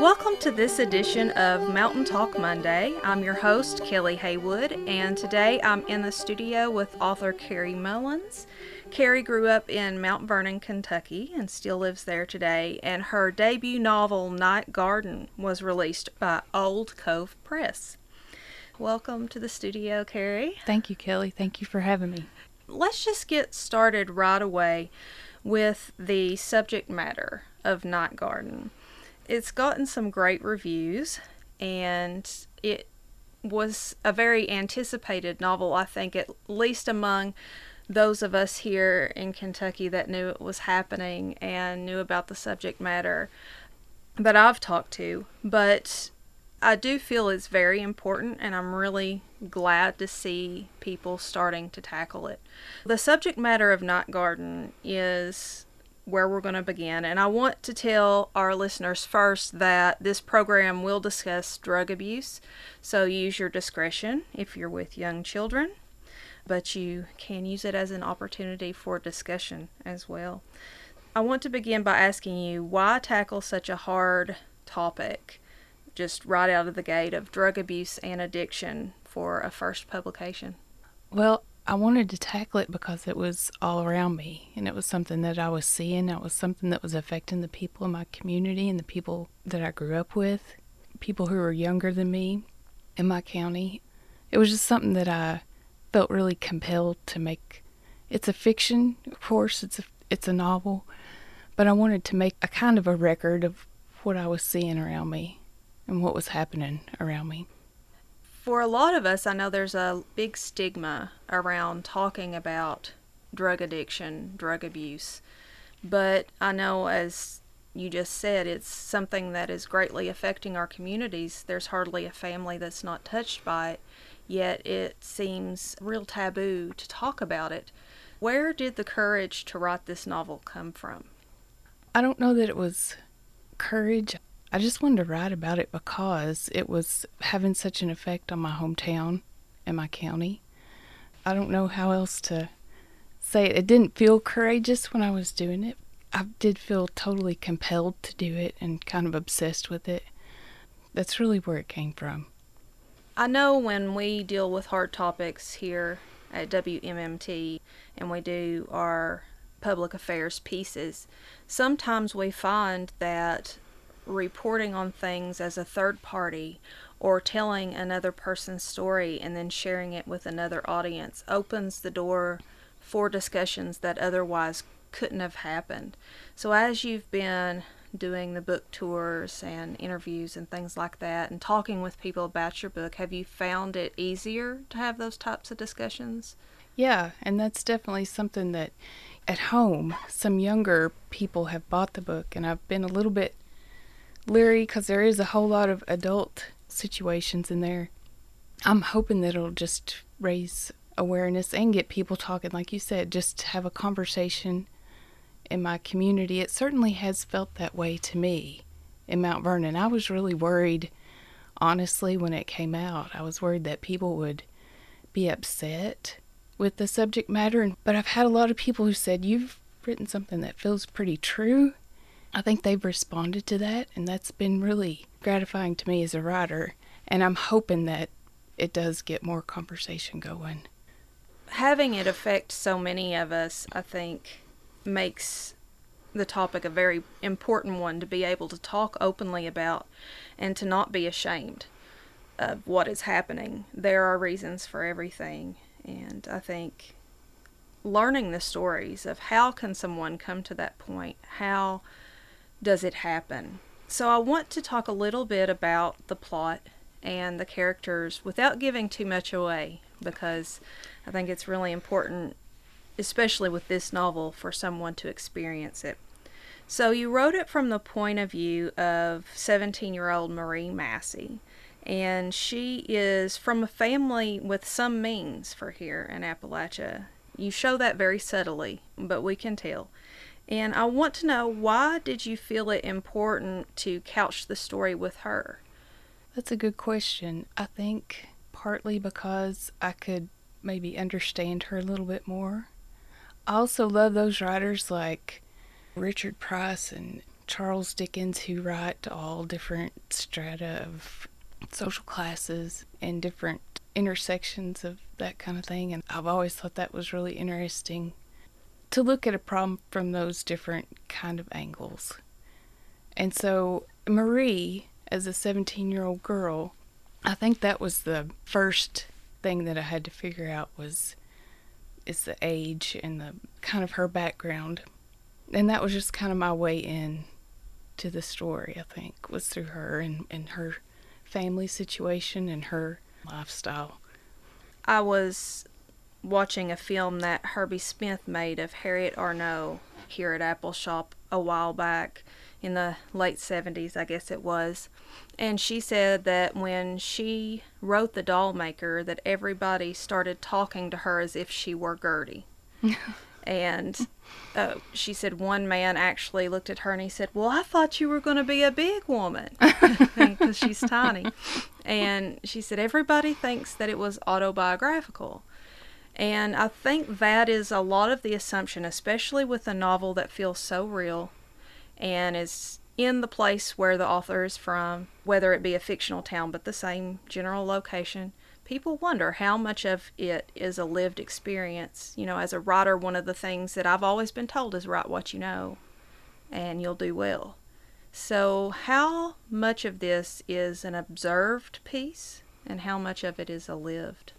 Welcome to this edition of Mountain Talk Monday. I'm your host, Kelly Haywood, and today I'm in the studio with author Carrie Mullins. Carrie grew up in Mount Vernon, Kentucky, and still lives there today, and her debut novel, Night Garden, was released by Old Cove Press. Welcome to the studio, Carrie. Thank you, Kelly. Thank you for having me. Let's just get started right away with the subject matter of Night Garden it's gotten some great reviews and it was a very anticipated novel, I think, at least among those of us here in Kentucky that knew it was happening and knew about the subject matter that I've talked to. But I do feel it's very important, and I'm really glad to see people starting to tackle it. The subject matter of Night Garden is where we're going to begin. And I want to tell our listeners first that this program will discuss drug abuse, so use your discretion if you're with young children, but you can use it as an opportunity for discussion as well. I want to begin by asking you why tackle such a hard topic just right out of the gate of drug abuse and addiction for a first publication? Well, I wanted to tackle it because it was all around me and it was something that I was seeing. It was something that was affecting the people in my community and the people that I grew up with, people who were younger than me in my county. It was just something that I felt really compelled to make. It's a fiction, of course, it's a, it's a novel, but I wanted to make a kind of a record of what I was seeing around me and what was happening around me for a lot of us, I know there's a big stigma around talking about drug addiction, drug abuse. But I know, as you just said, it's something that is greatly affecting our communities. There's hardly a family that's not touched by it, yet it seems real taboo to talk about it. Where did the courage to write this novel come from? I don't know that it was courage. I just wanted to write about it because it was having such an effect on my hometown and my county. I don't know how else to say it. It didn't feel courageous when I was doing it. I did feel totally compelled to do it and kind of obsessed with it. That's really where it came from. I know when we deal with hard topics here at WMMT and we do our public affairs pieces, sometimes we find that reporting on things as a third party or telling another person's story and then sharing it with another audience opens the door for discussions that otherwise couldn't have happened. So, as you've been doing the book tours and interviews and things like that and talking with people about your book, have you found it easier to have those types of discussions? Yeah, and that's definitely something that at home some younger people have bought the book, and I've been a little bit leery because there is a whole lot of adult situations in there. I'm hoping that it'll just raise awareness and get people talking, like you said, just have a conversation in my community. It certainly has felt that way to me in Mount Vernon. I was really worried, honestly, when it came out. I was worried that people would be upset with the subject matter. But I've had a lot of people who said, You've written something that feels pretty true. I think they've responded to that, and that's been really gratifying to me as a writer. And I'm hoping that it does get more conversation going. Having it affect so many of us, I think, makes the topic a very important one to be able to talk openly about and to not be ashamed of what is happening. There are reasons for everything, and I think learning the stories of how can someone come to that point, how does it happen? So I want to talk a little bit about the plot and the characters without giving too much away because I think it's really important, especially with this novel, for someone to experience it. So you wrote it from the point of view of 17 year old Marie Massey. And she is from a family with some means for here in Appalachia. You show that very subtly, but we can tell. And I want to know why did you feel it important to couch the story with her? That's a good question. I think partly because I could maybe understand her a little bit more. I also love those writers like Richard Price and Charles Dickens, who write all different strata of social classes and different intersections of that kind of thing. And I've always thought that was really interesting to look at a problem from those different kind of angles. And so Marie, as a 17 year old girl, I think that was the first thing that I had to figure out was is the age and the kind of her background. And that was just kind of my way in to the story, I think, was through her and, and her family situation and her lifestyle. I was watching a film that Herbie Smith made of Harriet Arnow here at Appalshop a while back in the late 70s, I guess it was. And she said that when she wrote The Doll Maker that everybody started talking to her as if she were Gertie. and uh, she said one man actually looked at her and he said, "Well, I thought you were going to be a big woman because she's tiny." And she said everybody thinks that it was autobiographical. And I think that is a lot of the assumption, especially with a novel that feels so real and is in the place where the author is from, whether it be a fictional town but the same general location. People wonder how much of it is a lived experience. You know, as a writer, one of the things that I've always been told is write what you know and you'll do well. So, how much of this is an observed piece and how much of it is a lived?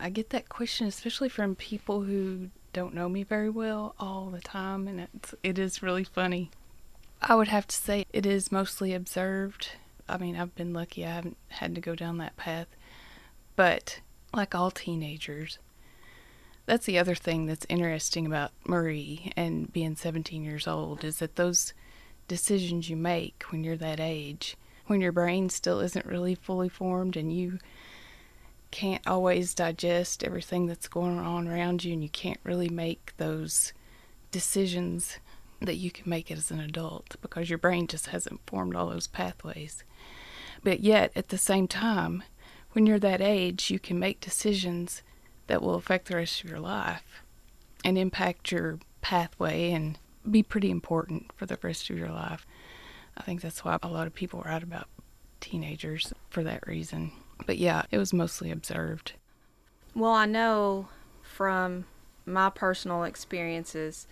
I get that question, especially from people who don't know me very well all the time, and it's, it is really funny. I would have to say it is mostly observed. I mean, I've been lucky I haven't had to go down that path. But like all teenagers, that's the other thing that's interesting about Marie and being 17 years old is that those decisions you make when you're that age, when your brain still isn't really fully formed and you can't always digest everything that's going on around you and you can't really make those decisions that you can make as an adult because your brain just hasn't formed all those pathways. But yet, at the same time, when you're that age, you can make decisions that will affect the rest of your life and impact your pathway and be pretty important for the rest of your life. I think that's why a lot of people write about teenagers for that reason. But yeah, it was mostly observed. Well, I know from my personal experiences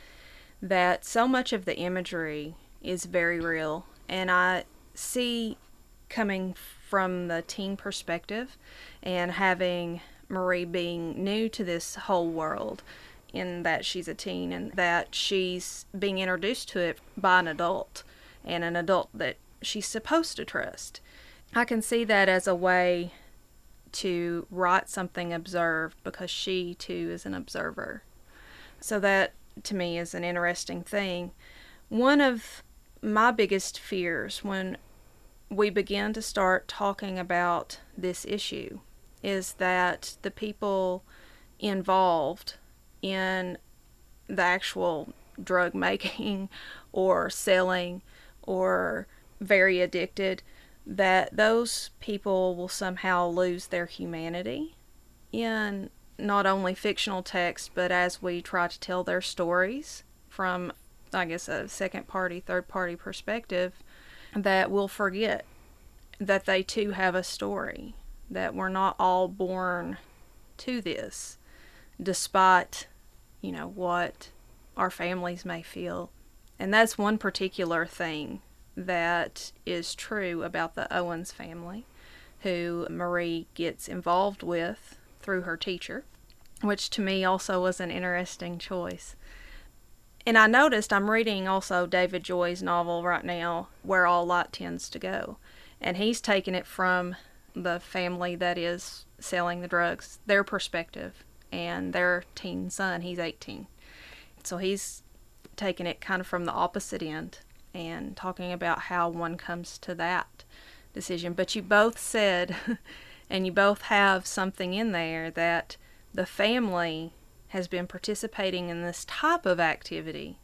that so much of the imagery is very real, and I see coming from the teen perspective and having Marie being new to this whole world in that she's a teen and that she's being introduced to it by an adult and an adult that she's supposed to trust. I can see that as a way to write something observed because she too is an observer. So that to me is an interesting thing. One of my biggest fears when we begin to start talking about this issue is that the people involved in the actual drug making or selling or very addicted that those people will somehow lose their humanity in not only fictional text, but as we try to tell their stories from, I guess, a second party, third party perspective, that we'll forget that they too have a story, that we're not all born to this, despite, you know, what our families may feel. And that's one particular thing that is true about the Owens family, who Marie gets involved with through her teacher, which to me also was an interesting choice. And I noticed I'm reading also David Joy's novel right now, Where All Light Tends to Go. And he's taken it from the family that is selling the drugs, their perspective, and their teen son, he's 18. So he's taken it kind of from the opposite end and talking about how one comes to that decision. But you both said, and you both have something in there that the family has been participating in this type of activity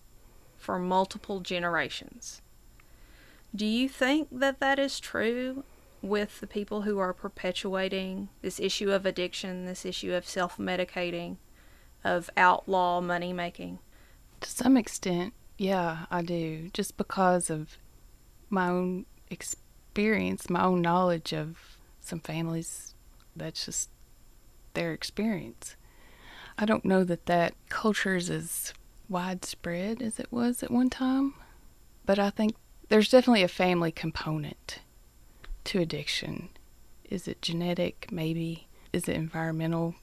for multiple generations. Do you think that that is true with the people who are perpetuating this issue of addiction, this issue of self medicating, of outlaw money making? To some extent, Yeah, I do. Just because of my own experience, my own knowledge of some families, that's just their experience. I don't know that that culture is as widespread as it was at one time, but I think there's definitely a family component to addiction. Is it genetic? Maybe. Is it environmental?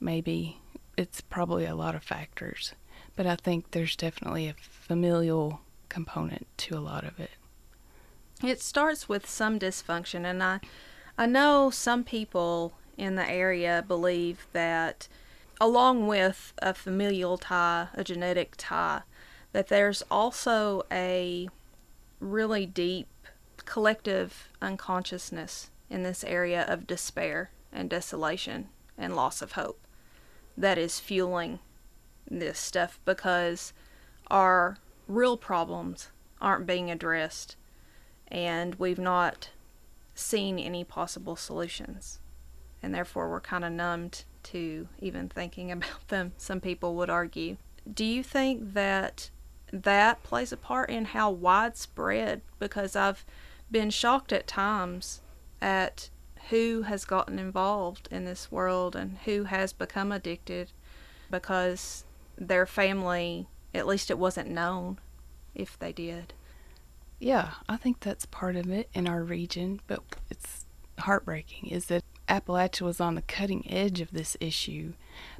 Maybe. It's probably a lot of factors, but I think there's definitely a familial component to a lot of it. It starts with some dysfunction, and I, I know some people in the area believe that, along with a familial tie, a genetic tie, that there's also a really deep collective unconsciousness in this area of despair and desolation and loss of hope that is fueling this stuff because our real problems aren't being addressed and we've not seen any possible solutions. And therefore, we're kind of numbed to even thinking about them, some people would argue. Do you think that that plays a part in how widespread? Because I've been shocked at times at who has gotten involved in this world and who has become addicted because their family, at least it wasn't known if they did. Yeah, I think that's part of it in our region, but it's heartbreaking is that Appalachia was on the cutting edge of this issue,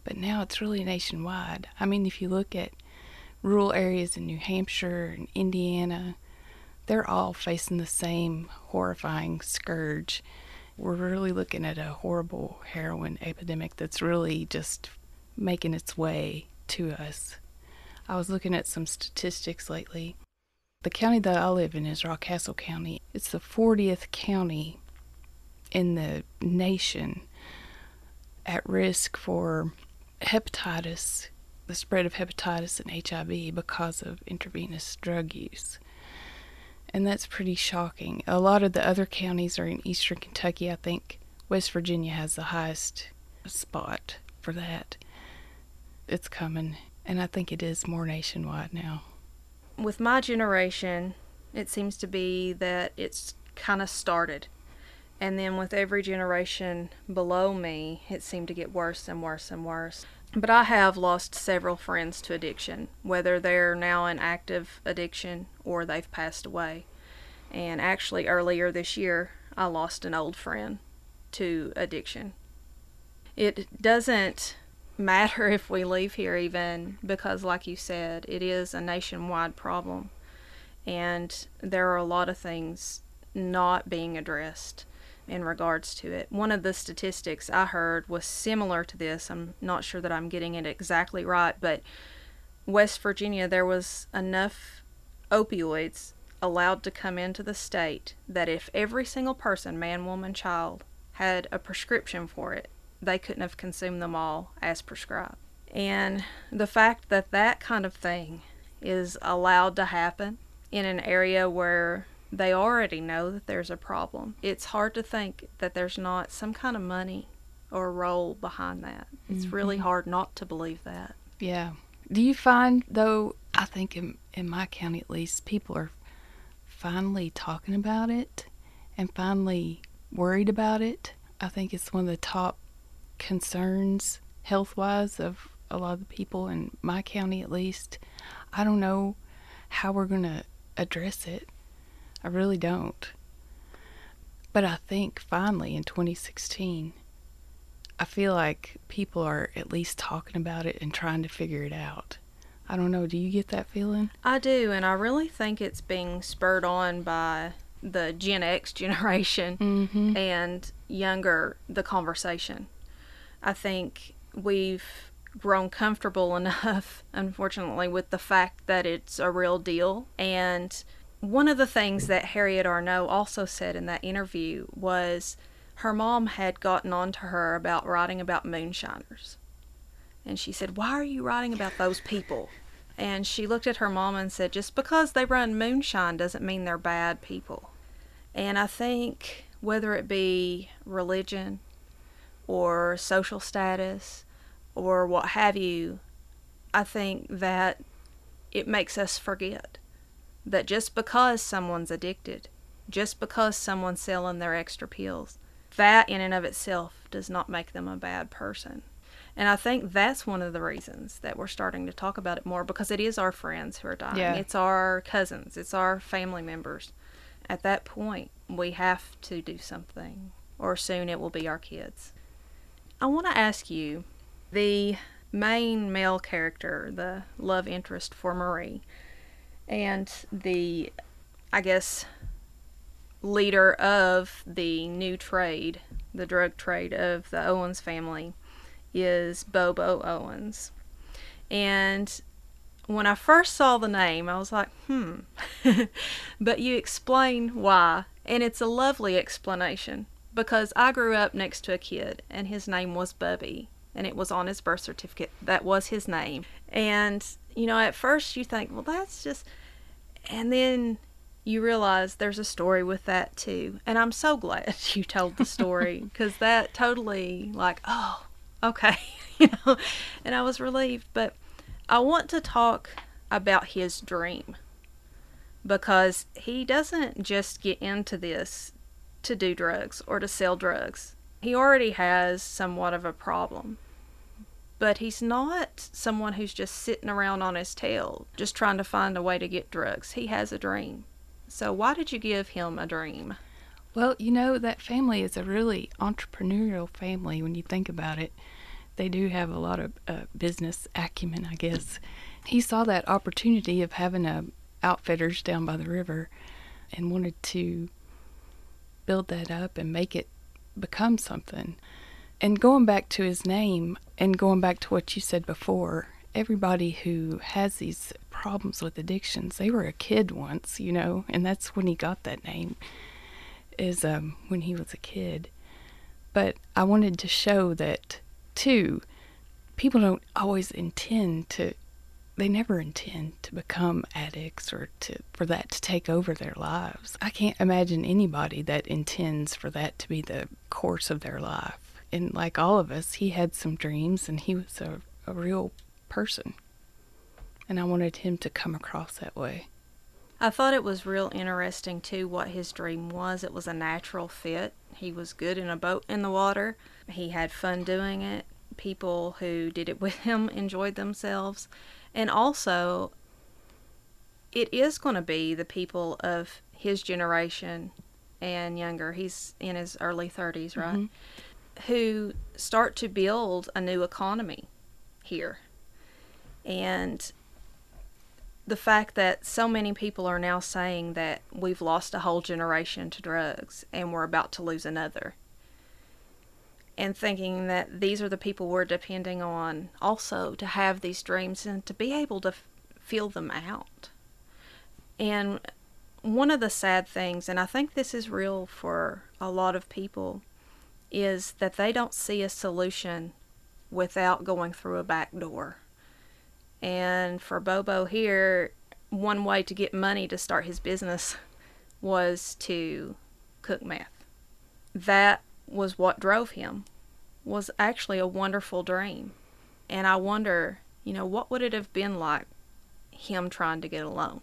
but now it's really nationwide. I mean, if you look at rural areas in New Hampshire and Indiana, they're all facing the same horrifying scourge. We're really looking at a horrible heroin epidemic that's really just making its way to us. I was looking at some statistics lately the county that I live in is Rockcastle County. It's the 40th county in the nation at risk for hepatitis, the spread of hepatitis and HIV because of intravenous drug use. And that's pretty shocking. A lot of the other counties are in eastern Kentucky. I think West Virginia has the highest spot for that. It's coming, and I think it is more nationwide now with my generation, it seems to be that it's kind of started. And then with every generation below me, it seemed to get worse and worse and worse. But I have lost several friends to addiction, whether they're now in active addiction or they've passed away. And actually, earlier this year, I lost an old friend to addiction. It doesn't matter if we leave here, even because, like you said, it is a nationwide problem. And there are a lot of things not being addressed in regards to it. One of the statistics I heard was similar to this. I'm not sure that I'm getting it exactly right, but West Virginia, there was enough opioids allowed to come into the state that if every single person, man, woman, child, had a prescription for it, they couldn't have consumed them all as prescribed. And the fact that that kind of thing is allowed to happen in an area where they already know that there's a problem, it's hard to think that there's not some kind of money or role behind that. It's mm-hmm. really hard not to believe that. Yeah. Do you find, though, I think in, in my county at least, people are finally talking about it and finally worried about it? I think it's one of the top concerns health wise of a lot of the people in my county at least. I don't know how we're going to address it. I really don't. But I think finally in 2016, I feel like people are at least talking about it and trying to figure it out. I don't know. Do you get that feeling? I do, and I really think it's being spurred on by the Gen X generation mm-hmm. and younger, the conversation. I think we've grown comfortable enough, unfortunately, with the fact that it's a real deal. And one of the things that Harriet Arnow also said in that interview was her mom had gotten on to her about writing about moonshiners. And she said, Why are you writing about those people? And she looked at her mom and said, Just because they run moonshine doesn't mean they're bad people. And I think whether it be religion or social status or what have you, I think that it makes us forget that just because someone's addicted, just because someone's selling their extra pills, that in and of itself does not make them a bad person. And I think that's one of the reasons that we're starting to talk about it more because it is our friends who are dying. Yeah. It's our cousins, it's our family members. At that point, we have to do something, or soon it will be our kids. I want to ask you the main male character, the love interest for Marie, and the, I guess, leader of the new trade, the drug trade of the Owens family, is Bobo Owens. And when I first saw the name, I was like, hmm. but you explain why, and it's a lovely explanation because I grew up next to a kid, and his name was Bubby, and it was on his birth certificate. That was his name. And, you know, at first you think, well, that's just. And then you realize there's a story with that too. And I'm so glad you told the story because that totally, like, oh, okay, you know, and I was relieved. But I want to talk about his dream because he doesn't just get into this to do drugs or to sell drugs. He already has somewhat of a problem. But he's not someone who's just sitting around on his tail, just trying to find a way to get drugs. He has a dream. So, why did you give him a dream? Well, you know, that family is a really entrepreneurial family when you think about it. They do have a lot of uh, business acumen, I guess. He saw that opportunity of having a outfitters down by the river and wanted to build that up and make it become something. And going back to his name and going back to what you said before, everybody who has these problems with addictions, they were a kid once, you know, and that's when he got that name is um, when he was a kid. But I wanted to show that too, people don't always intend to they never intend to become addicts or to for that to take over their lives. I can't imagine anybody that intends for that to be the course of their life. And like all of us, he had some dreams and he was a, a real person. And I wanted him to come across that way. I thought it was real interesting too what his dream was. It was a natural fit. He was good in a boat in the water. He had fun doing it. People who did it with him enjoyed themselves. And also, it is going to be the people of his generation and younger. He's in his early 30s, right? Mm-hmm. Who start to build a new economy here. And the fact that so many people are now saying that we've lost a whole generation to drugs and we're about to lose another. And thinking that these are the people we're depending on also to have these dreams and to be able to f- feel them out. And one of the sad things, and I think this is real for a lot of people, is that they don't see a solution without going through a back door. And for Bobo here, one way to get money to start his business was to cook meth. That was what drove him. Was actually a wonderful dream. And I wonder, you know, what would it have been like him trying to get a loan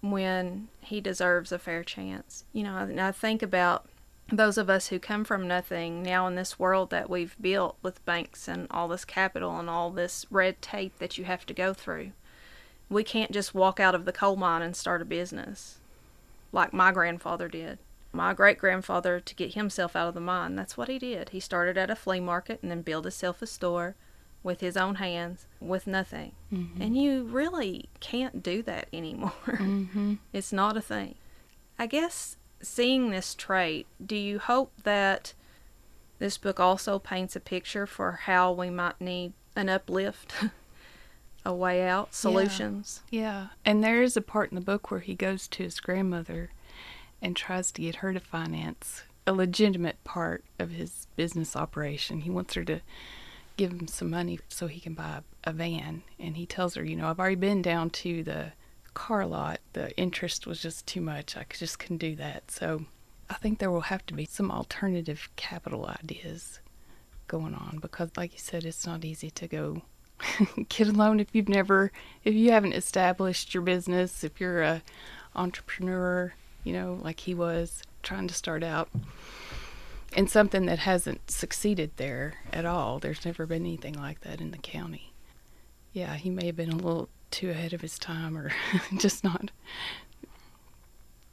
when he deserves a fair chance? You know, and I think about those of us who come from nothing now in this world that we've built with banks and all this capital and all this red tape that you have to go through. We can't just walk out of the coal mine and start a business like my grandfather did. My great grandfather, to get himself out of the mine, that's what he did. He started at a flea market and then built himself a store with his own hands with nothing. Mm-hmm. And you really can't do that anymore. Mm-hmm. It's not a thing. I guess seeing this trait, do you hope that this book also paints a picture for how we might need an uplift, a way out, solutions? Yeah, and there is a part in the book where he goes to his grandmother and tries to get her to finance a legitimate part of his business operation. He wants her to give him some money so he can buy a van. And he tells her, you know, I've already been down to the car lot. The interest was just too much. I just couldn't do that. So I think there will have to be some alternative capital ideas going on because, like you said, it's not easy to go get a loan if you've never if you haven't established your business if you're a entrepreneur you know like he was trying to start out. And something that hasn't succeeded there at all. There's never been anything like that in the county. Yeah he may have been a little too ahead of his time or just not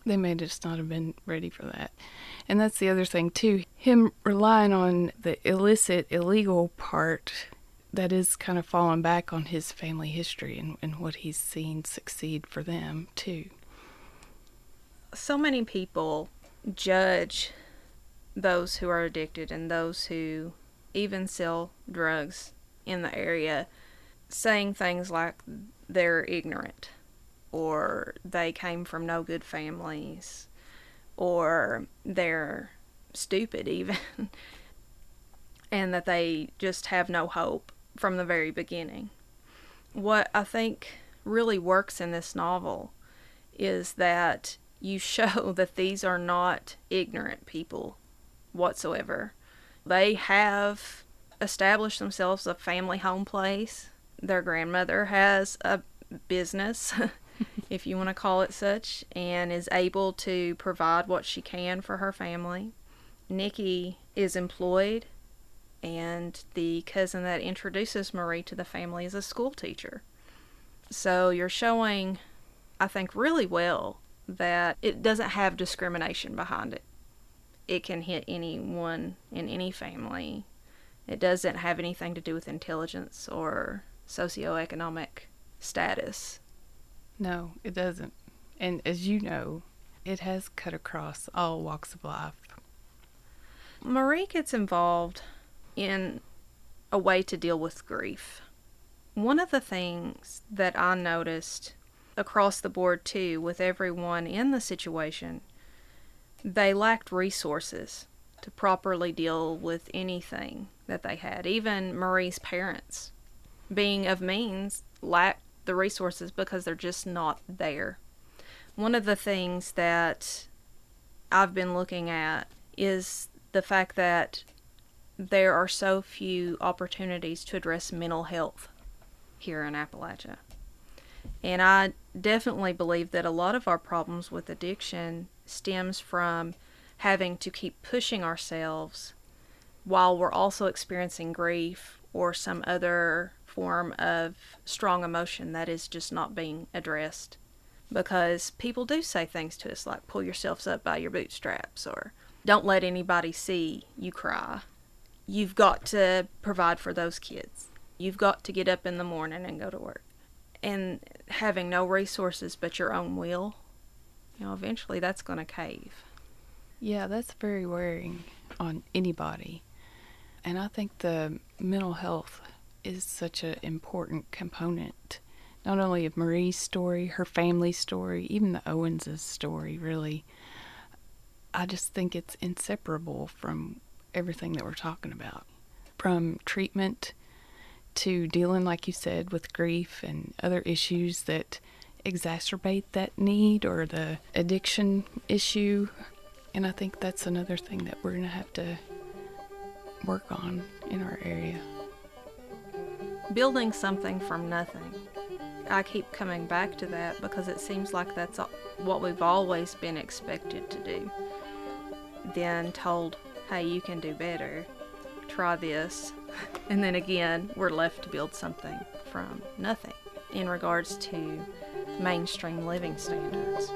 they may just not have been ready for that. And that's the other thing too him relying on the illicit illegal part that is kind of falling back on his family history and, and what he's seen succeed for them too. So many people judge those who are addicted and those who even sell drugs in the area, saying things like they're ignorant or they came from no good families or they're stupid, even, and that they just have no hope from the very beginning. What I think really works in this novel is that you show that these are not ignorant people whatsoever. They have established themselves a family home place. Their grandmother has a business, if you want to call it such, and is able to provide what she can for her family. Nikki is employed and the cousin that introduces Marie to the family is a school teacher. So you're showing, I think, really well that it doesn't have discrimination behind it. It can hit anyone in any family. It doesn't have anything to do with intelligence or socioeconomic status. No, it doesn't. And as you know, it has cut across all walks of life. Marie gets involved in a way to deal with grief. One of the things that I noticed across the board too with everyone in the situation, they lacked resources to properly deal with anything that they had. Even Marie's parents, being of means, lacked the resources because they're just not there. One of the things that I've been looking at is the fact that there are so few opportunities to address mental health here in Appalachia. And I definitely believe that a lot of our problems with addiction stems from having to keep pushing ourselves while we're also experiencing grief or some other form of strong emotion that is just not being addressed. Because people do say things to us like, pull yourselves up by your bootstraps, or don't let anybody see you cry you've got to provide for those kids. You've got to get up in the morning and go to work. And having no resources but your own will, you know, eventually that's going to cave. Yeah, that's very wearing on anybody. And I think the mental health is such an important component, not only of Marie's story, her family's story, even the Owens' story, really. I just think it's inseparable from everything that we're talking about from treatment to dealing, like you said, with grief and other issues that exacerbate that need or the addiction issue. And I think that's another thing that we're going to have to work on in our area. Building something from nothing. I keep coming back to that because it seems like that's what we've always been expected to do. Then told hey, you can do better. Try this. And then again, we're left to build something from nothing in regards to mainstream living standards.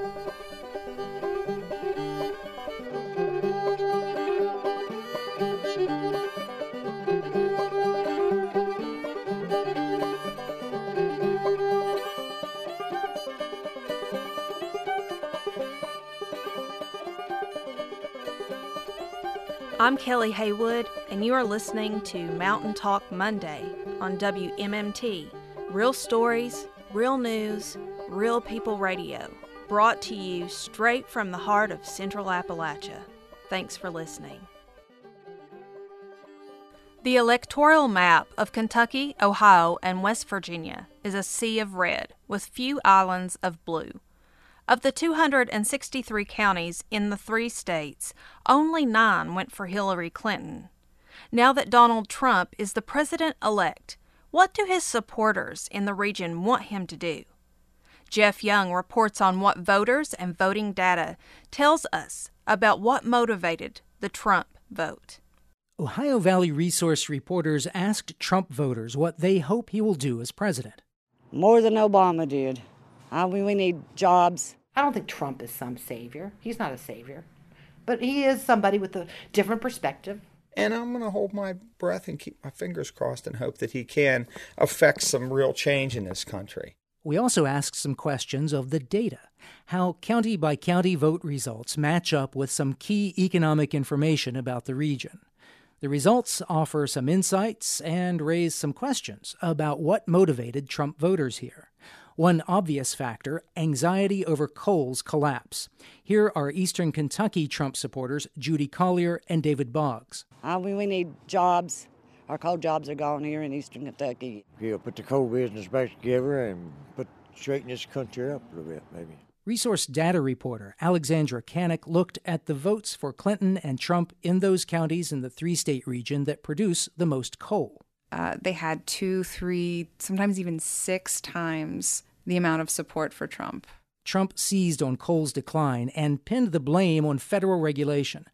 Kelly Haywood, and you are listening to Mountain Talk Monday on WMMT. Real stories, real news, real people radio, brought to you straight from the heart of Central Appalachia. Thanks for listening. The electoral map of Kentucky, Ohio, and West Virginia is a sea of red with few islands of blue. Of the 263 counties in the three states, only nine went for Hillary Clinton. Now that Donald Trump is the president elect, What do his supporters in the region want him to do? Jeff Young reports on what voters and voting data tells us about what motivated the Trump vote. Ohio Valley Resource reporters asked Trump voters what they hope he will do as president. More than Obama did. Uh, I mean, we need jobs. I don't think Trump is some savior. He's not a savior. But he is somebody with a different perspective. And I'm going to hold my breath and keep my fingers crossed and hope that he can affect some real change in this country. We also asked some questions of the data how county by county vote results match up with some key economic information about the region. The results offer some insights and raise some questions about what motivated Trump voters here. One obvious factor anxiety over coal's collapse. Here are Eastern Kentucky Trump supporters Judy Collier and David Boggs. I mean, we need jobs. Our coal jobs are gone here in Eastern Kentucky. He'll put the coal business back together and put straighten this country up a little bit, maybe. Resource data reporter Alexandra Kanik looked at the votes for Clinton and Trump in those counties in the three state region that produce the most coal. Uh, they had two, three, sometimes even six times the amount of support for Trump. Trump seized on coal's decline and pinned the blame on federal regulation.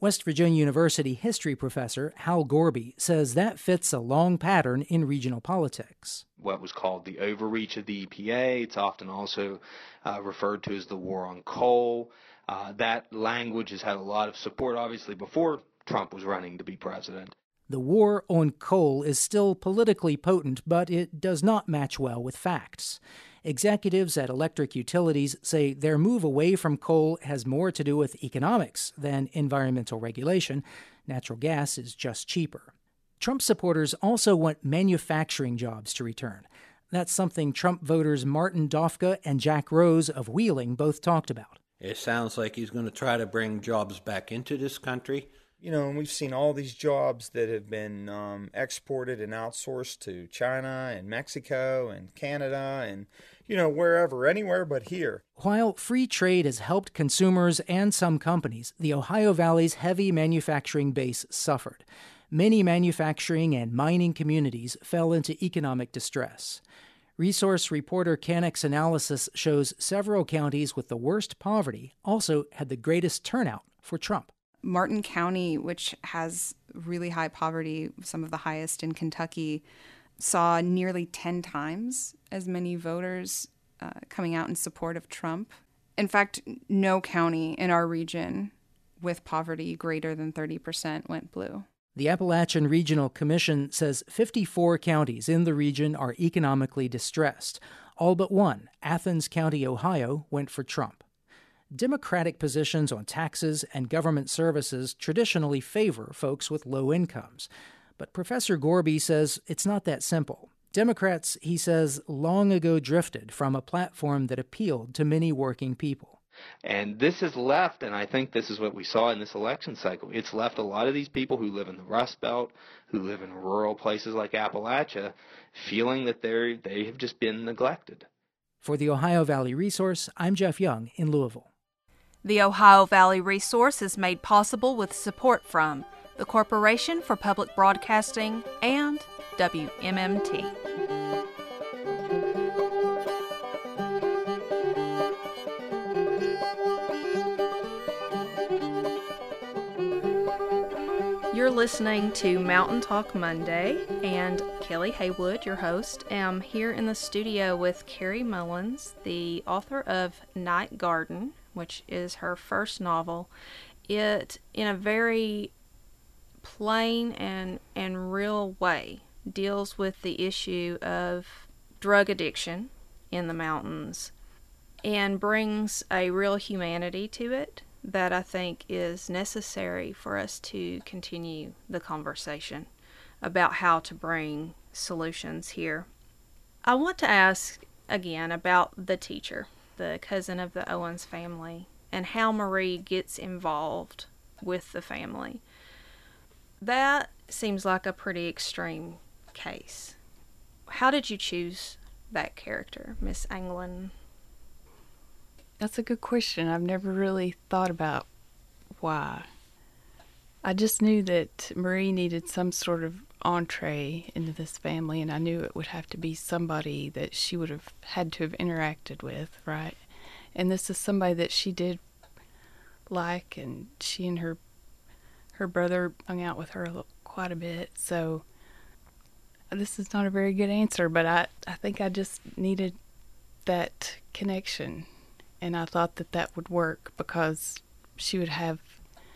West Virginia University history professor Hal Gorby says that fits a long pattern in regional politics. What was called the overreach of the EPA, it's often also uh, referred to as the war on coal. Uh, that language has had a lot of support, obviously, before Trump was running to be president. The war on coal is still politically potent, but it does not match well with facts. Executives at electric utilities say their move away from coal has more to do with economics than environmental regulation. Natural gas is just cheaper. Trump supporters also want manufacturing jobs to return. That's something Trump voters Martin Dofka and Jack Rose of Wheeling both talked about. It sounds like he's going to try to bring jobs back into this country you know, and we've seen all these jobs that have been um, exported and outsourced to China and Mexico and Canada and, you know, wherever, anywhere but here. While free trade has helped consumers and some companies, the Ohio Valley's heavy manufacturing base suffered. Many manufacturing and mining communities fell into economic distress. Resource reporter Kanik's analysis shows several counties with the worst poverty also had the greatest turnout for Trump. Martin County, which has really high poverty, some of the highest in Kentucky, saw nearly 10 times as many voters uh, coming out in support of Trump. In fact, no county in our region with poverty greater than 30% went blue. The Appalachian Regional Commission says 54 counties in the region are economically distressed. All but one, Athens County, Ohio, went for Trump. Democratic positions on taxes and government services traditionally favor folks with low incomes. But Professor Gorby says it's not that simple. Democrats, he says, long ago drifted from a platform that appealed to many working people. And this has left, and I think this is what we saw in this election cycle, it's left a lot of these people who live in the Rust Belt, who live in rural places like Appalachia, feeling that they they have just been neglected. For the Ohio Valley Resource, I'm Jeff Young in Louisville. The Ohio Valley Resource is made possible with support from the Corporation for Public Broadcasting and WMMT. You're listening to Mountain Talk Monday, and Kelly Haywood, your host, am here in the studio with Carrie Mullins, the author of Night Garden, which is her first novel, it in a very plain and and real way deals with the issue of drug addiction in the mountains and brings a real humanity to it that I think is necessary for us to continue the conversation about how to bring solutions here. I want to ask again about the teacher the cousin of the Owens family, and how Marie gets involved with the family. That seems like a pretty extreme case. How did you choose that character, Miss Anglin? That's a good question. I've never really thought about why. I just knew that Marie needed some sort of entree into this family, and I knew it would have to be somebody that she would have had to have interacted with, right? And this is somebody that she did like, and she and her her brother hung out with her quite a bit. So this is not a very good answer, but I I think I just needed that connection, and I thought that that would work because she would have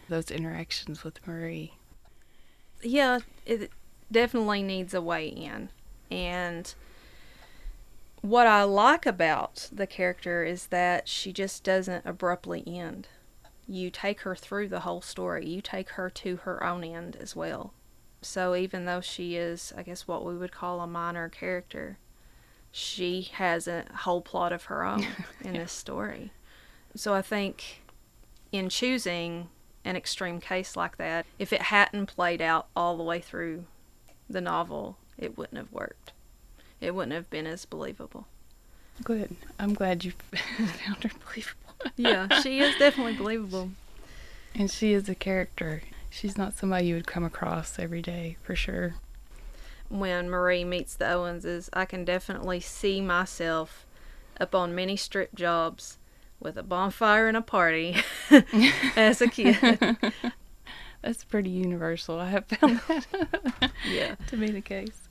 those interactions with Marie. Yeah, it definitely needs a way in. And what I like about the character is that she just doesn't abruptly end. You take her through the whole story, you take her to her own end as well. So even though she is, I guess, what we would call a minor character, she has a whole plot of her own in this story. So I think in choosing an extreme case like that, if it hadn't played out all the way through the novel, it wouldn't have worked. It wouldn't have been as believable. Good. I'm glad you found her believable. yeah, she is definitely believable. And she is a character. She's not somebody you would come across every day, for sure. When Marie meets the Owenses, I can definitely see myself up on many strip jobs with a bonfire and a party as a kid. That's pretty universal. I have found that yeah. to be the case.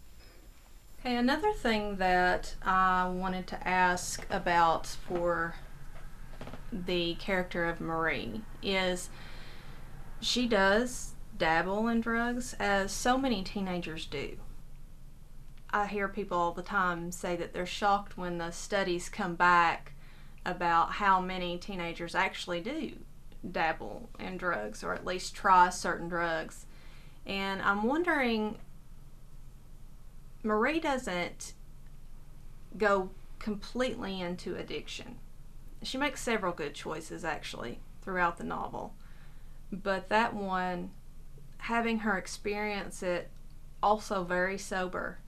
Okay, another thing that I wanted to ask about for the character of Marie is she does dabble in drugs as so many teenagers do. I hear people all the time say that they're shocked when the studies come back about how many teenagers actually do dabble in drugs or at least try certain drugs. And I'm wondering, Marie doesn't go completely into addiction. She makes several good choices actually throughout the novel. But that one, having her experience it also very sober,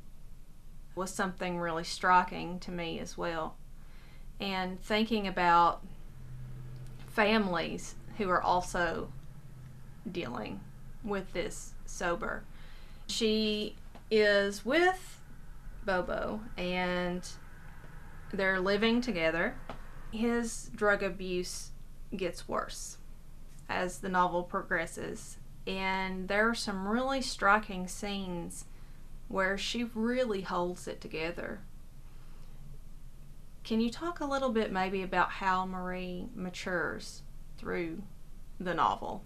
was something really striking to me as well and thinking about families who are also dealing with this sober. She is with Bobo and they're living together. His drug abuse gets worse as the novel progresses, and there are some really striking scenes where she really holds it together can you talk a little bit maybe about how Marie matures through the novel?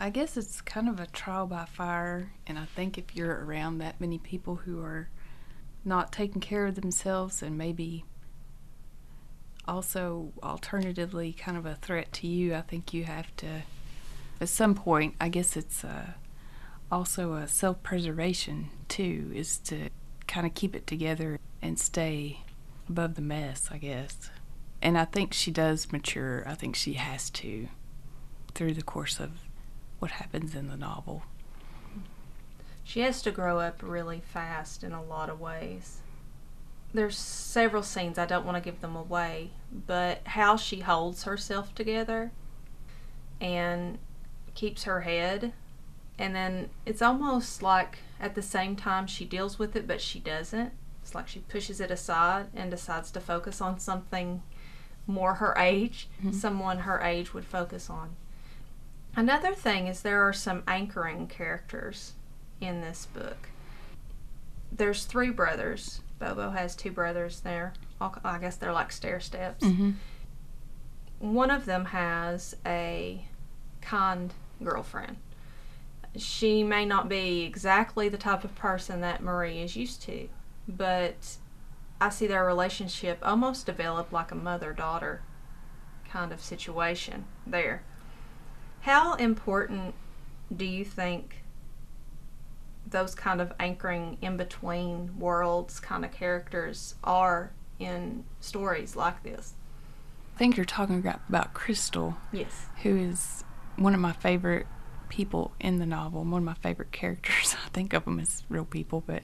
I guess it's kind of a trial by fire, and I think if you're around that many people who are not taking care of themselves and maybe also alternatively kind of a threat to you, I think you have to, at some point, I guess it's uh, also a self preservation too, is to kind of keep it together and stay above the mess, I guess. And I think she does mature. I think she has to through the course of what happens in the novel. She has to grow up really fast in a lot of ways. There's several scenes, I don't want to give them away, but how she holds herself together and keeps her head. And then it's almost like at the same time she deals with it, but she doesn't it's like she pushes it aside and decides to focus on something more her age, mm-hmm. someone her age would focus on. Another thing is there are some anchoring characters in this book. There's three brothers. Bobo has two brothers there. I guess they're like stair steps. Mm-hmm. One of them has a kind girlfriend. She may not be exactly the type of person that Marie is used to, but I see their relationship almost develop like a mother daughter kind of situation there. How important do you think those kind of anchoring in between worlds kind of characters are in stories like this? I think you're talking about Crystal. Yes. Who is one of my favorite people in the novel, one of my favorite characters. I think of them as real people, but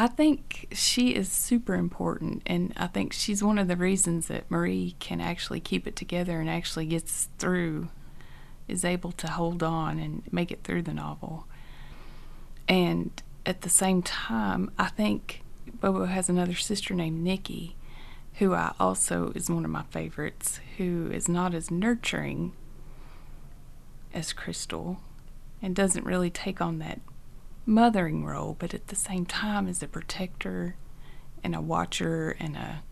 I think she is super important, and I think she's one of the reasons that Marie can actually keep it together and actually gets through, is able to hold on and make it through the novel. And at the same time, I think Bobo has another sister named Nikki, who I also is one of my favorites, who is not as nurturing as Crystal and doesn't really take on that mothering role, but at the same time as a protector and a watcher and a,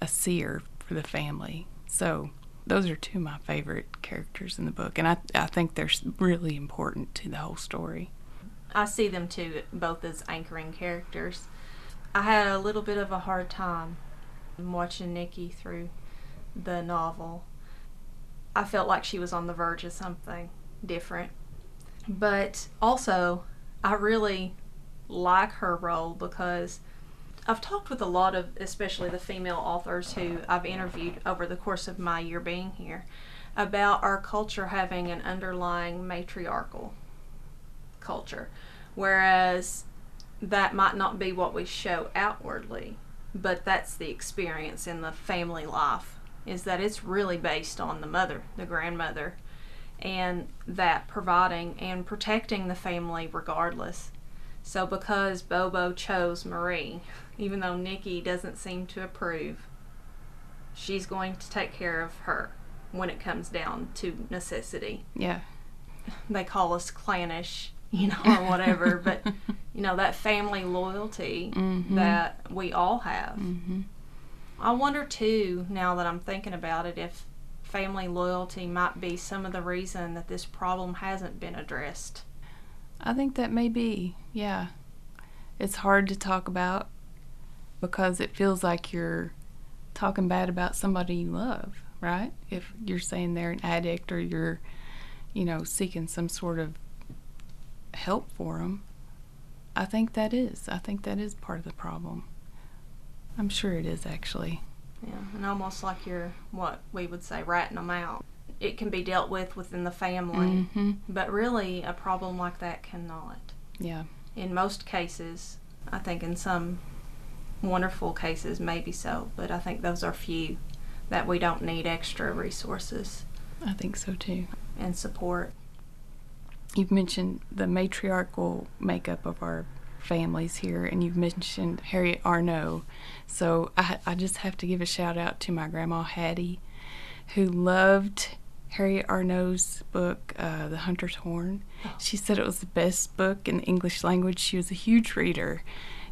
a seer for the family. So those are two of my favorite characters in the book, and I, I think they're really important to the whole story. I see them too, both as anchoring characters. I had a little bit of a hard time watching Nikki through the novel. I felt like she was on the verge of something different. But also, I really like her role because I've talked with a lot of, especially the female authors who I've interviewed over the course of my year being here, about our culture having an underlying matriarchal culture, whereas that might not be what we show outwardly, but that's the experience in the family life is that it's really based on the mother, the grandmother, and that providing and protecting the family regardless. So because Bobo chose Marie, even though Nikki doesn't seem to approve, she's going to take care of her when it comes down to necessity. Yeah. They call us clannish, you know, or whatever, but you know that family loyalty mm-hmm. that we all have. Mm-hmm. I wonder too, now that I'm thinking about it, if family loyalty might be some of the reason that this problem hasn't been addressed. I think that may be, yeah. It's hard to talk about because it feels like you're talking bad about somebody you love, right? If you're saying they're an addict or you're, you know, seeking some sort of help for them. I think that is. I think that is part of the problem. I'm sure it is actually. Yeah, and almost like you're what we would say ratting them out. It can be dealt with within the family, mm-hmm. but really a problem like that cannot. Yeah. In most cases, I think in some wonderful cases, maybe so, but I think those are few that we don't need extra resources. I think so too. And support. You've mentioned the matriarchal makeup of our families here, and you've mentioned Harriet Arnow. So I, I just have to give a shout out to my grandma Hattie, who loved Harriet Arnow's book, uh, The Hunter's Horn. She said it was the best book in the English language. She was a huge reader.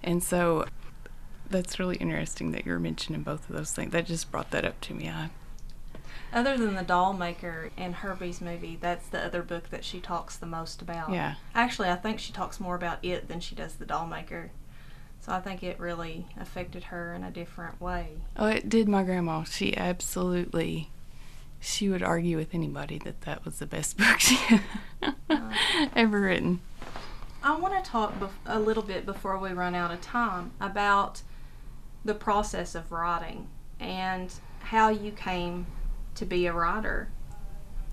And so that's really interesting that you're mentioning both of those things. That just brought that up to me. I other than the doll maker and Herbie's movie, that's the other book that she talks the most about. Yeah. Actually, I think she talks more about it than she does the doll maker. So I think it really affected her in a different way. Oh, it did my grandma. She absolutely she would argue with anybody that that was the best book she uh, ever written. I want to talk bef- a little bit before we run out of time about the process of writing and how you came to be a writer.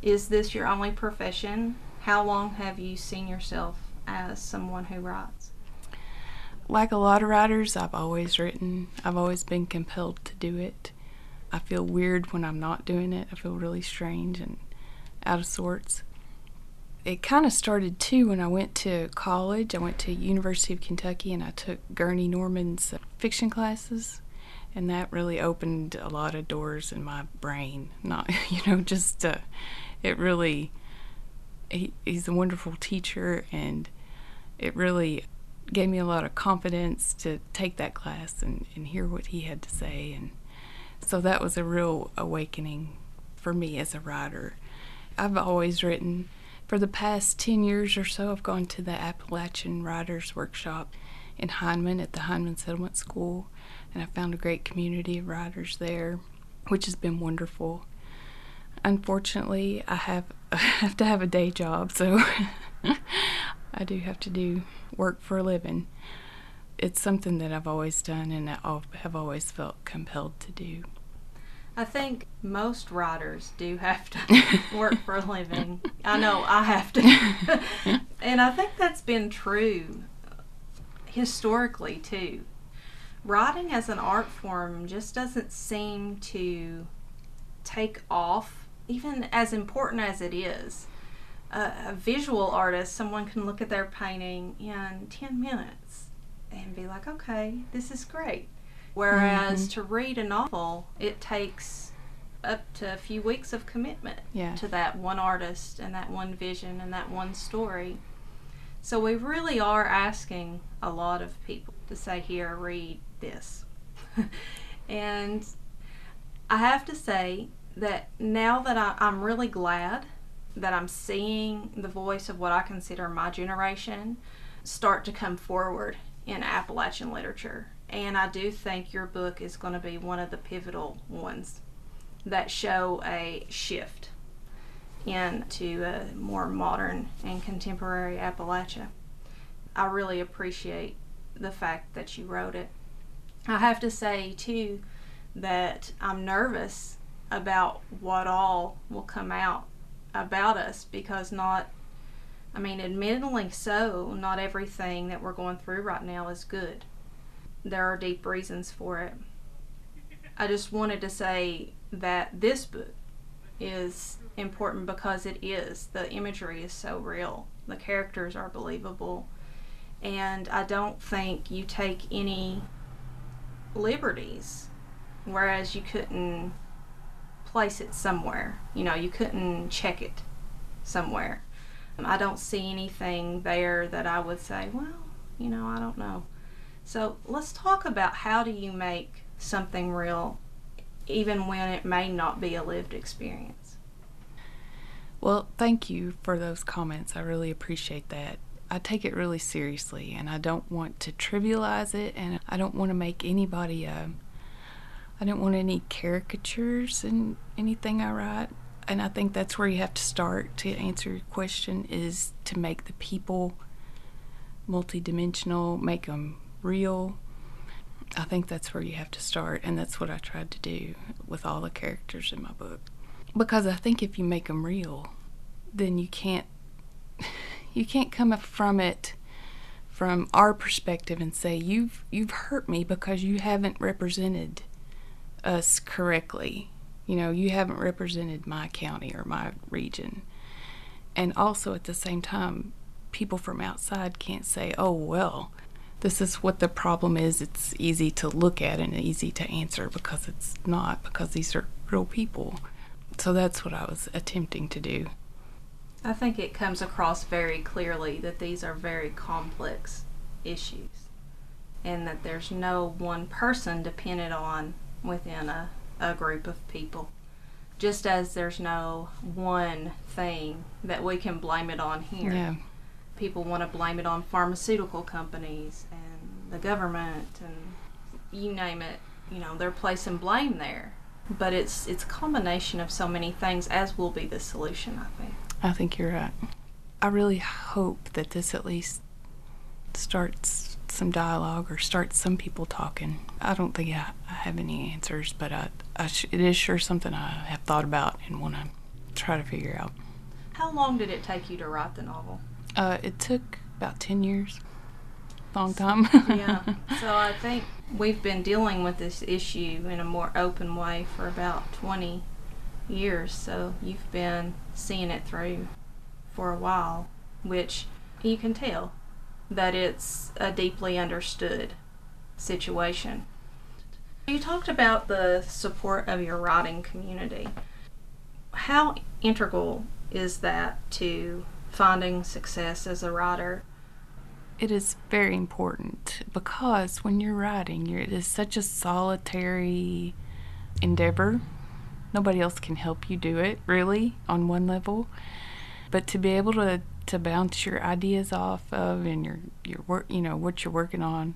Is this your only profession? How long have you seen yourself as someone who writes? Like a lot of writers, I've always written. I've always been compelled to do it. I feel weird when I'm not doing it. I feel really strange and out of sorts. It kind of started too when I went to college. I went to University of Kentucky and I took Gurney Norman's fiction classes and that really opened a lot of doors in my brain. Not, you know, just uh, it really. He, he's a wonderful teacher, and it really gave me a lot of confidence to take that class and, and hear what he had to say, and so that was a real awakening for me as a writer. I've always written. For the past 10 years or so, I've gone to the Appalachian Writers Workshop in Hindman at the Hindman Settlement School and I found a great community of writers there, which has been wonderful. Unfortunately, I have I have to have a day job, so I do have to do work for a living. It's something that I've always done and I have always felt compelled to do. I think most writers do have to work for a living. I know I have to. and I think that's been true historically too writing as an art form just doesn't seem to take off, even as important as it is. a, a visual artist, someone can look at their painting in 10 minutes and be like, okay, this is great. Whereas Mhm. to read a novel, it takes up to a few weeks of commitment Yeah. to that one artist and that one vision and that one story. So we really are asking a lot of people to say, here, read this. and I have to say that now that I, I'm really glad that I'm seeing the voice of what I consider my generation start to come forward in Appalachian literature. And I do think your book is going to be one of the pivotal ones that show a shift into a more modern and contemporary Appalachia. I really appreciate the fact that you wrote it. I have to say, too, that I'm nervous about what all will come out about us because not, I mean, admittedly so, not everything that we're going through right now is good. There are deep reasons for it. I just wanted to say that this book is important because it is. The imagery is so real, the characters are believable, and I don't think you take any liberties, whereas you couldn't place it somewhere. You know, you couldn't check it somewhere. Um, I don't see anything there that I would say, well, you know, I don't know. So let's talk about how do you make something real even when it may not be a lived experience. Well, thank you for those comments. I really appreciate that. I take it really seriously and I don't want to trivialize it and I don't want to make anybody uh, I don't want any caricatures in anything I write. And I think that's where you have to start to answer your question is to make the people multidimensional, make them real. I think that's where you have to start, and that's what I tried to do with all the characters in my book. Because I think if you make them real, then you can't you can't come from it from our perspective and say you've you've hurt me because you haven't represented us correctly. You know, you haven't represented my county or my region. And also at the same time, people from outside can't say, "Oh, well, this is what the problem is. It's easy to look at and easy to answer because it's not because these are real people." So that's what I was attempting to do. I think it comes across very clearly that these are very complex issues and that there's no one person dependent on within a, a group of people. Just as there's no one thing that we can blame it on here. Yeah. People want to blame it on pharmaceutical companies and the government and you name it, you know, they're placing blame there. But it's it's a combination of so many things as will be the solution, I think. I think you're right. I really hope that this at least starts some dialogue or starts some people talking. I don't think I, I have any answers, but I, I sh- it is sure something I have thought about and want to try to figure out. How long did it take you to write the novel? Uh, it took about 10 years. Long time. yeah. So I think we've been dealing with this issue in a more open way for about 20 years. So you've been seeing it through for a while, which you can tell that it's a deeply understood situation. You talked about the support of your writing community. How integral is that to finding success as a writer? It is very important because when you're writing, you're, it is such a solitary endeavor. Nobody else can help you do it, really, on one level. But to be able to, to bounce your ideas off of and your, your work, you know, what you're working on,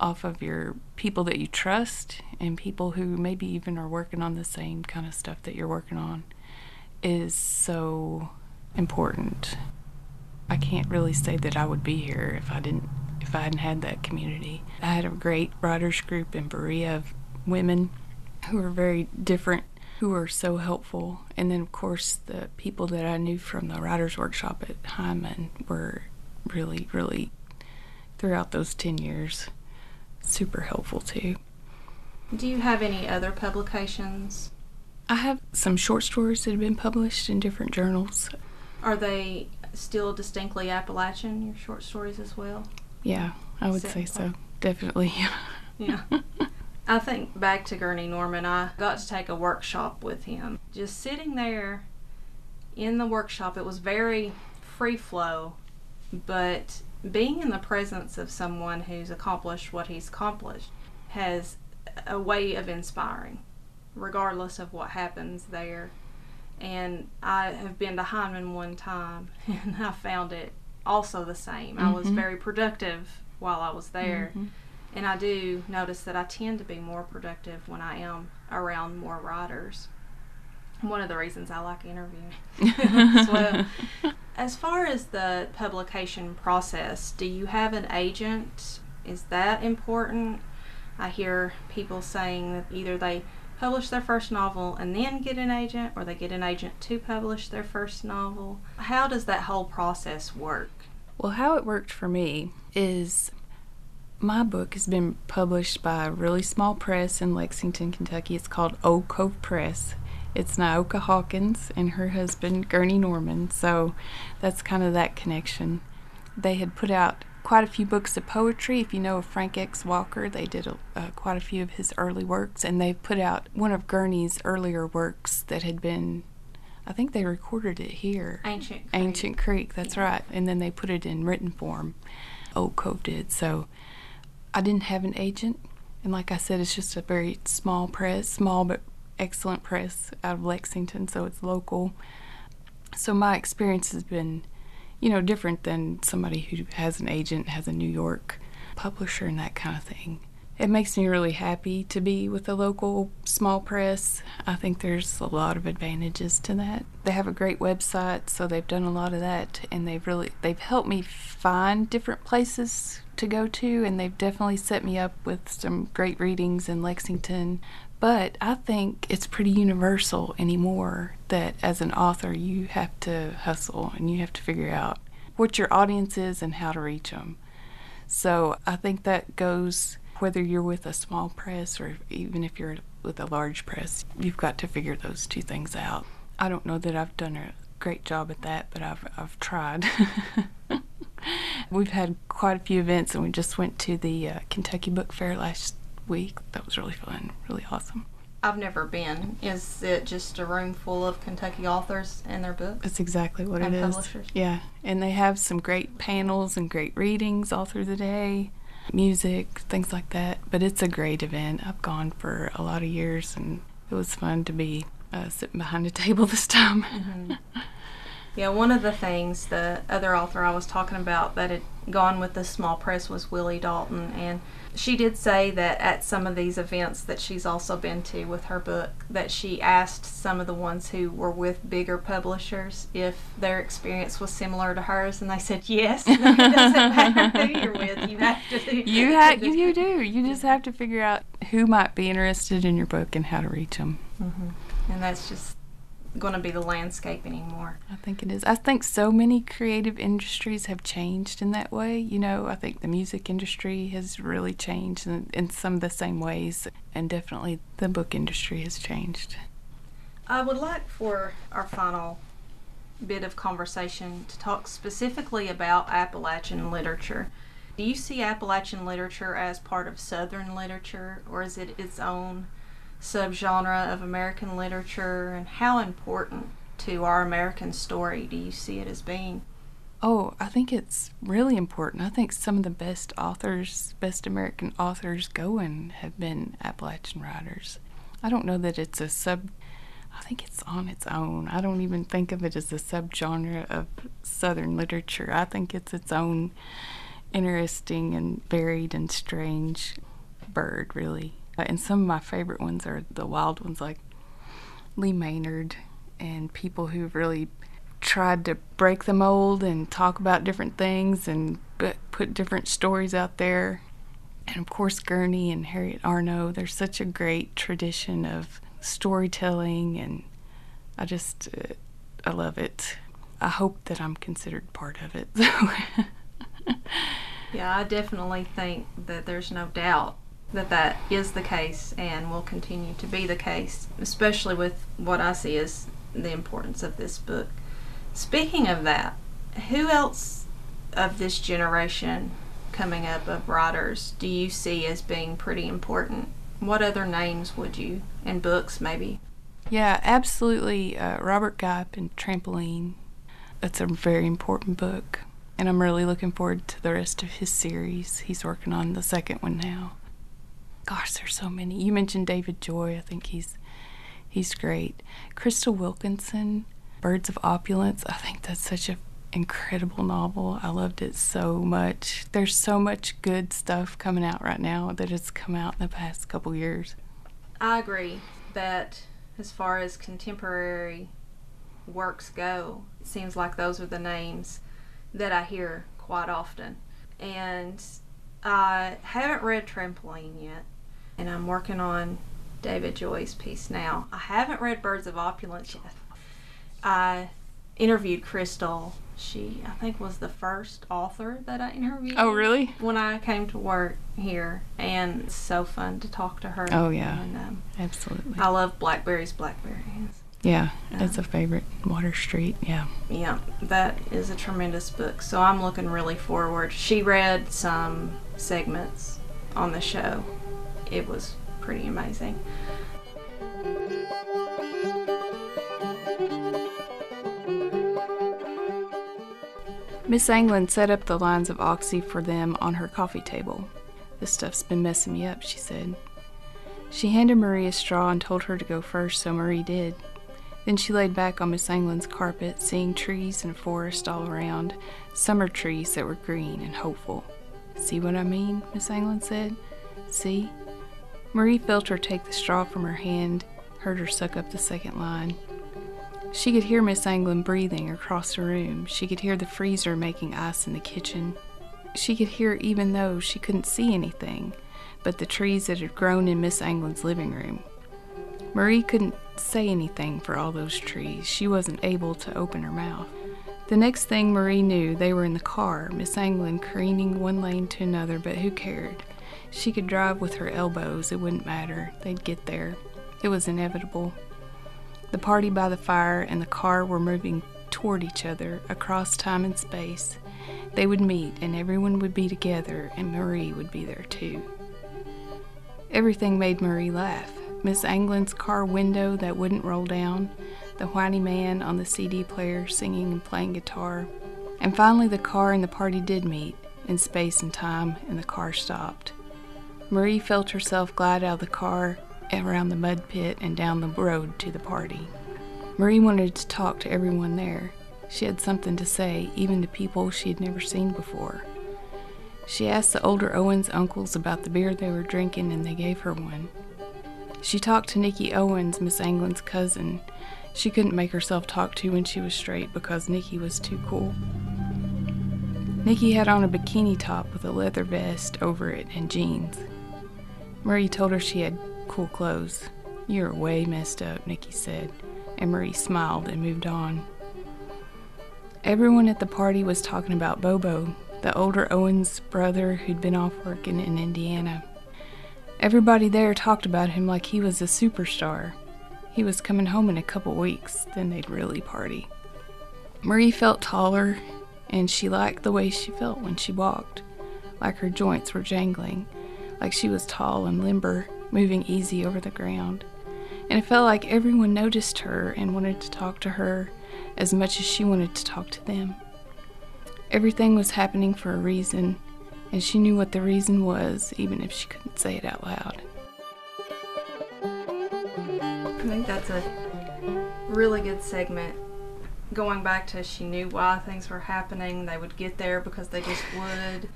off of your people that you trust and people who maybe even are working on the same kind of stuff that you're working on is so important. I can't really say that I would be here if I didn't if I hadn't had that community. I had a great writers group in Berea of women who were very different, who were so helpful. And then of course the people that I knew from the writers workshop at Hindman were really, really throughout those ten years super helpful too. Do you have any other publications? I have some short stories that have been published in different journals. Are they still distinctly Appalachian, your short stories as well? Yeah, I would say so. Definitely. yeah. I think back to Gurney Norman, I got to take a workshop with him. Just sitting there in the workshop, it was very free flow, but being in the presence of someone who's accomplished what he's accomplished has a way of inspiring, regardless of what happens there. And I have been to Hindman one time, and I found it also the same. Mm-hmm. I was mm-hmm. very productive while I was there. Mm-hmm. And I do notice that I tend to be more productive when I am around more writers. One of the reasons I like interviewing as well. As far as the publication process, do you have an agent? Is that important? I hear people saying that either they publish their first novel and then get an agent, or they get an agent to publish their first novel. How does that whole process work? Well, how it worked for me is my book has been published by a really small press in Lexington, Kentucky. It's called Old Cove Press. It's Nyoka Hawkins and her husband, Gurney Norman. So that's kind of that connection. They had put out quite a few books of poetry. If you know of Frank X. Walker, they did a, uh, quite a few of his early works, and they put out one of Gurney's earlier works that had been, I think they recorded it here. Ancient Creek. Ancient Creek, that's yeah. right. And then they put it in written form. Old Cove did. So I didn't have an agent, and like I said, it's just a very small press, small but excellent press out of Lexington, so it's local. So my experience has been, you know, different than somebody who has an agent, has a New York publisher, and that kind of thing. It makes me really happy to be with a local small press. I think there's a lot of advantages to that. They have a great website, so they've done a lot of that, and they've really they've helped me find different places to go to, and they've definitely set me up with some great readings in Lexington. But I think it's pretty universal anymore that as an author, you have to hustle and you have to figure out what your audience is and how to reach them. So I think that goes whether you're with a small press or even if you're with a large press, you've got to figure those two things out. I don't know that I've done a great job at that, but I've I've tried. We've had quite a few events, and we just went to the uh, Kentucky Book Fair last week. That was really fun, really awesome. I've never been. Is it just a room full of Kentucky authors and their books? That's exactly what it is. Publishers? Yeah, and they have some great panels and great readings all through the day, music, things like that. But it's a great event. I've gone for a lot of years, and it was fun to be uh, sitting behind a table this time. Mm-hmm. Yeah, one of the things the other author I was talking about that had gone with the small press was Willie Dalton, and she did say that at some of these events that she's also been to with her book, that she asked some of the ones who were with bigger publishers if their experience was similar to hers, and they said yes. it doesn't matter who you're with, you have to. You have you, you do. You just have to figure out who might be interested in your book and how to reach them. Mm-hmm. And that's just going to be the landscape anymore. I think it is. I think so many creative industries have changed in that way. You know, I think the music industry has really changed in, in some of the same ways, and definitely the book industry has changed. I would like for our final bit of conversation to talk specifically about Appalachian literature. Do you see Appalachian literature as part of Southern literature, or is it its own? Subgenre of American literature, and how important to our American story do you see it as being? Oh, I think it's really important. I think some of the best authors, best American authors going have been Appalachian writers. I don't know that it's a sub I think it's on its own. I don't even think of it as a subgenre of Southern literature. I think it's its own interesting and varied and strange bird, really. And some of my favorite ones are the wild ones like Lee Maynard and people who've really tried to break the mold and talk about different things and put different stories out there. And of course, Gurney and Harriet Arnow, there's such a great tradition of storytelling, and I just, uh, I love it. I hope that I'm considered part of it. yeah, I definitely think that there's no doubt that that is the case and will continue to be the case, especially with what I see as the importance of this book Speaking of that, who else of this generation coming up of writers do you see as being pretty important? What other names would you, and books maybe? Yeah, absolutely. Uh, Robert Gipe and Trampoline. That's a very important book. And I'm really looking forward to the rest of his series. He's working on the second one now. Gosh, there's so many. You mentioned David Joy. I think he's he's great. Crystal Wilkinson, Birds of Opulence. I think that's such an incredible novel. I loved it so much. There's so much good stuff coming out right now that has come out in the past couple years. I agree that as far as contemporary works go, it seems like those are the names that I hear quite often. And I haven't read Trampoline yet, and I'm working on David Joy's piece now. I haven't read Birds of Opulence yet. I interviewed Crystal. She, I think, was the first author that I interviewed. Oh, really? When I came to work here, and it's so fun to talk to her. Oh, yeah. And, um, Absolutely. I love Blackberries, Blackberries. Yeah, it's a favorite. Water Street, yeah. Yeah, that is a tremendous book. So I'm looking really forward. She read some segments on the show. It was pretty amazing. Miss Anglin set up the lines of oxy for them on her coffee table. This stuff's been messing me up, she said. She handed Marie a straw and told her to go first, so Marie did. Then she laid back on Miss Anglin's carpet, seeing trees and forest all around, summer trees that were green and hopeful. See what I mean? Miss Anglin said. See? Marie felt her take the straw from her hand, heard her suck up the second line. She could hear Miss Anglin breathing across the room. She could hear the freezer making ice in the kitchen. She could hear even though she couldn't see anything but the trees that had grown in Miss Anglin's living room. Marie couldn't say anything for all those trees. She wasn't able to open her mouth. The next thing Marie knew, they were in the car, Miss Anglin careening one lane to another, but who cared? She could drive with her elbows, it wouldn't matter. They'd get there. It was inevitable. The party by the fire and the car were moving toward each other across time and space. They would meet, and everyone would be together, and Marie would be there too. Everything made Marie laugh. Miss Anglin's car window that wouldn't roll down, the whiny man on the CD player singing and playing guitar. And finally, the car and the party did meet, in space and time, and the car stopped. Marie felt herself glide out of the car, around the mud pit, and down the road to the party. Marie wanted to talk to everyone there. She had something to say, even to people she had never seen before. She asked the older Owens uncles about the beer they were drinking, and they gave her one. She talked to Nikki Owens, Miss Anglin's cousin. She couldn't make herself talk to when she was straight because Nikki was too cool. Nikki had on a bikini top with a leather vest over it and jeans. Marie told her she had cool clothes. You're way messed up, Nikki said, and Marie smiled and moved on. Everyone at the party was talking about Bobo, the older Owens brother who'd been off working in Indiana. Everybody there talked about him like he was a superstar. He was coming home in a couple weeks, then they'd really party. Marie felt taller, and she liked the way she felt when she walked, like her joints were jangling, like she was tall and limber, moving easy over the ground. And it felt like everyone noticed her and wanted to talk to her as much as she wanted to talk to them. Everything was happening for a reason, and she knew what the reason was, even if she couldn't say it out loud. I think that's a really good segment. Going back to she knew why things were happening, they would get there because they just would.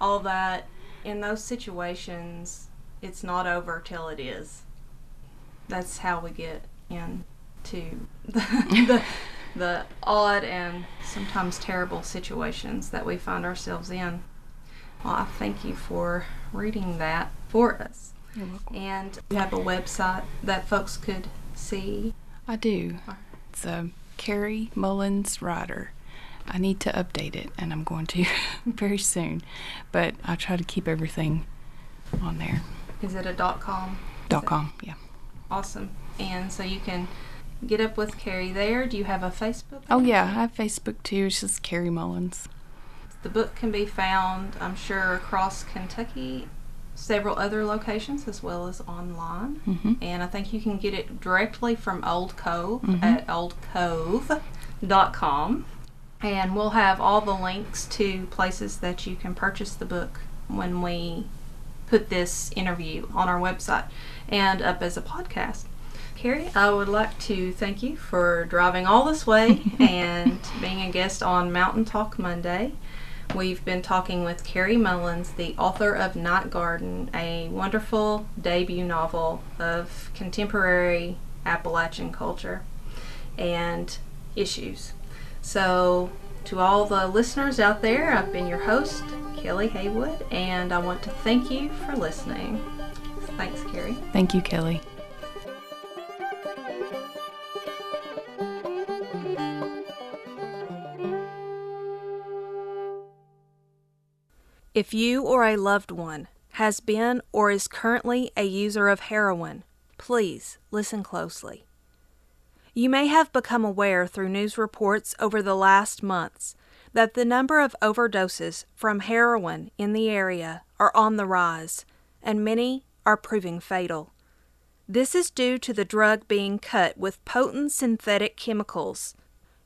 All that. In those situations, it's not over till it is. That's how we get into the, the, the odd and sometimes terrible situations that we find ourselves in. Well, I thank you for reading that for us. And you have a website that folks could see. I do. It's a Carrie Mullins Rider. I need to update it, and I'm going to very soon. But I try to keep everything on there. Is it a dot com? Dot com, yeah. Awesome. And so you can get up with Carrie there. Do you have a Facebook? Oh, yeah, I have Facebook too. It's just Carrie Mullins. The book can be found, I'm sure, across Kentucky, several other locations, as well as online. Mm-hmm. And I think you can get it directly from Old Cove Mhm. at oldcove.com. And we'll have all the links to places that you can purchase the book when we put this interview on our website and up as a podcast. Carrie, I would like to thank you for driving all this way and being a guest on Mountain Talk Monday. We've been talking with Carrie Mullins, the author of Night Garden, a wonderful debut novel of contemporary Appalachian culture and issues. So, to all the listeners out there, I've been your host, Kelly Haywood, and I want to thank you for listening. Thanks, Carrie. Thank you, Kelly. If you or a loved one has been or is currently a user of heroin, please listen closely. You may have become aware through news reports over the last months that the number of overdoses from heroin in the area are on the rise, and many are proving fatal. This is due to the drug being cut with potent synthetic chemicals.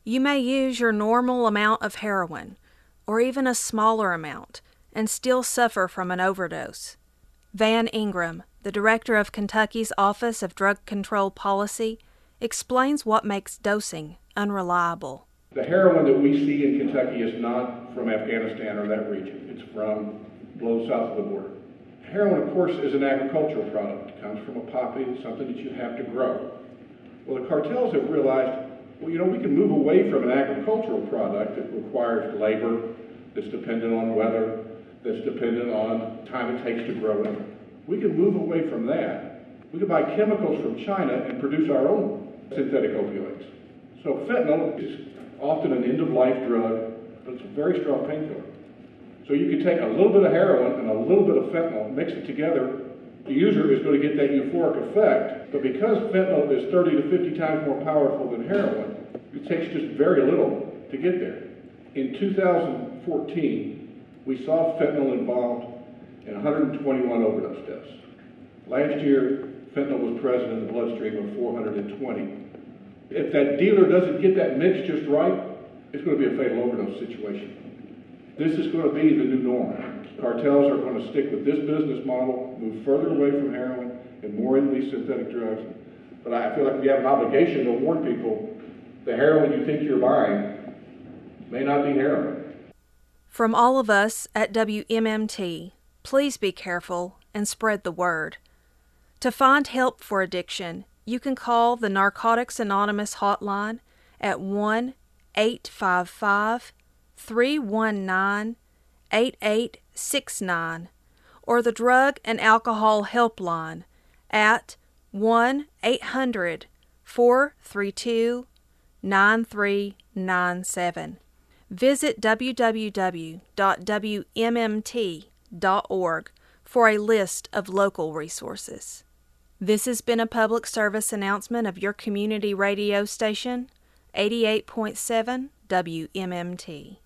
You may use your normal amount of heroin, or even a smaller amount, and still suffer from an overdose. Van Ingram, the director of Kentucky's Office of Drug Control Policy, explains what makes dosing unreliable. The heroin that we see in Kentucky is not from Afghanistan or that region. It's from below south of the border. Heroin, of course, is an agricultural product. It comes from a poppy, something that you have to grow. Well, the cartels have realized, well, you know, we can move away from an agricultural product that requires labor, that's dependent on weather, that's dependent on time it takes to grow it. We can move away from that. We can buy chemicals from China and produce our own synthetic opioids. So fentanyl is often an end-of-life drug, but it's a very strong painkiller. So you can take a little bit of heroin and a little bit of fentanyl, mix it together. The user is going to get that euphoric effect, but because fentanyl is 30 to 50 times more powerful than heroin, it takes just very little to get there. In 2014, we saw fentanyl involved in 121 overdose deaths. Last year, fentanyl was present in the bloodstream of 420. If that dealer doesn't get that mix just right, it's going to be a fatal overdose situation. This is going to be the new norm. Cartels are going to stick with this business model, move further away from heroin and more into these synthetic drugs. But I feel like we have an obligation to warn people the heroin you think you're buying may not be heroin. From all of us at WMMT, please be careful and spread the word. To find help for addiction, you can call the Narcotics Anonymous hotline at 1 855 319 8869 or the Drug and Alcohol Helpline at 1 800 432 9397. Visit www.wmmt.org for a list of local resources. This has been a public service announcement of your community radio station, 88.7 WMMT.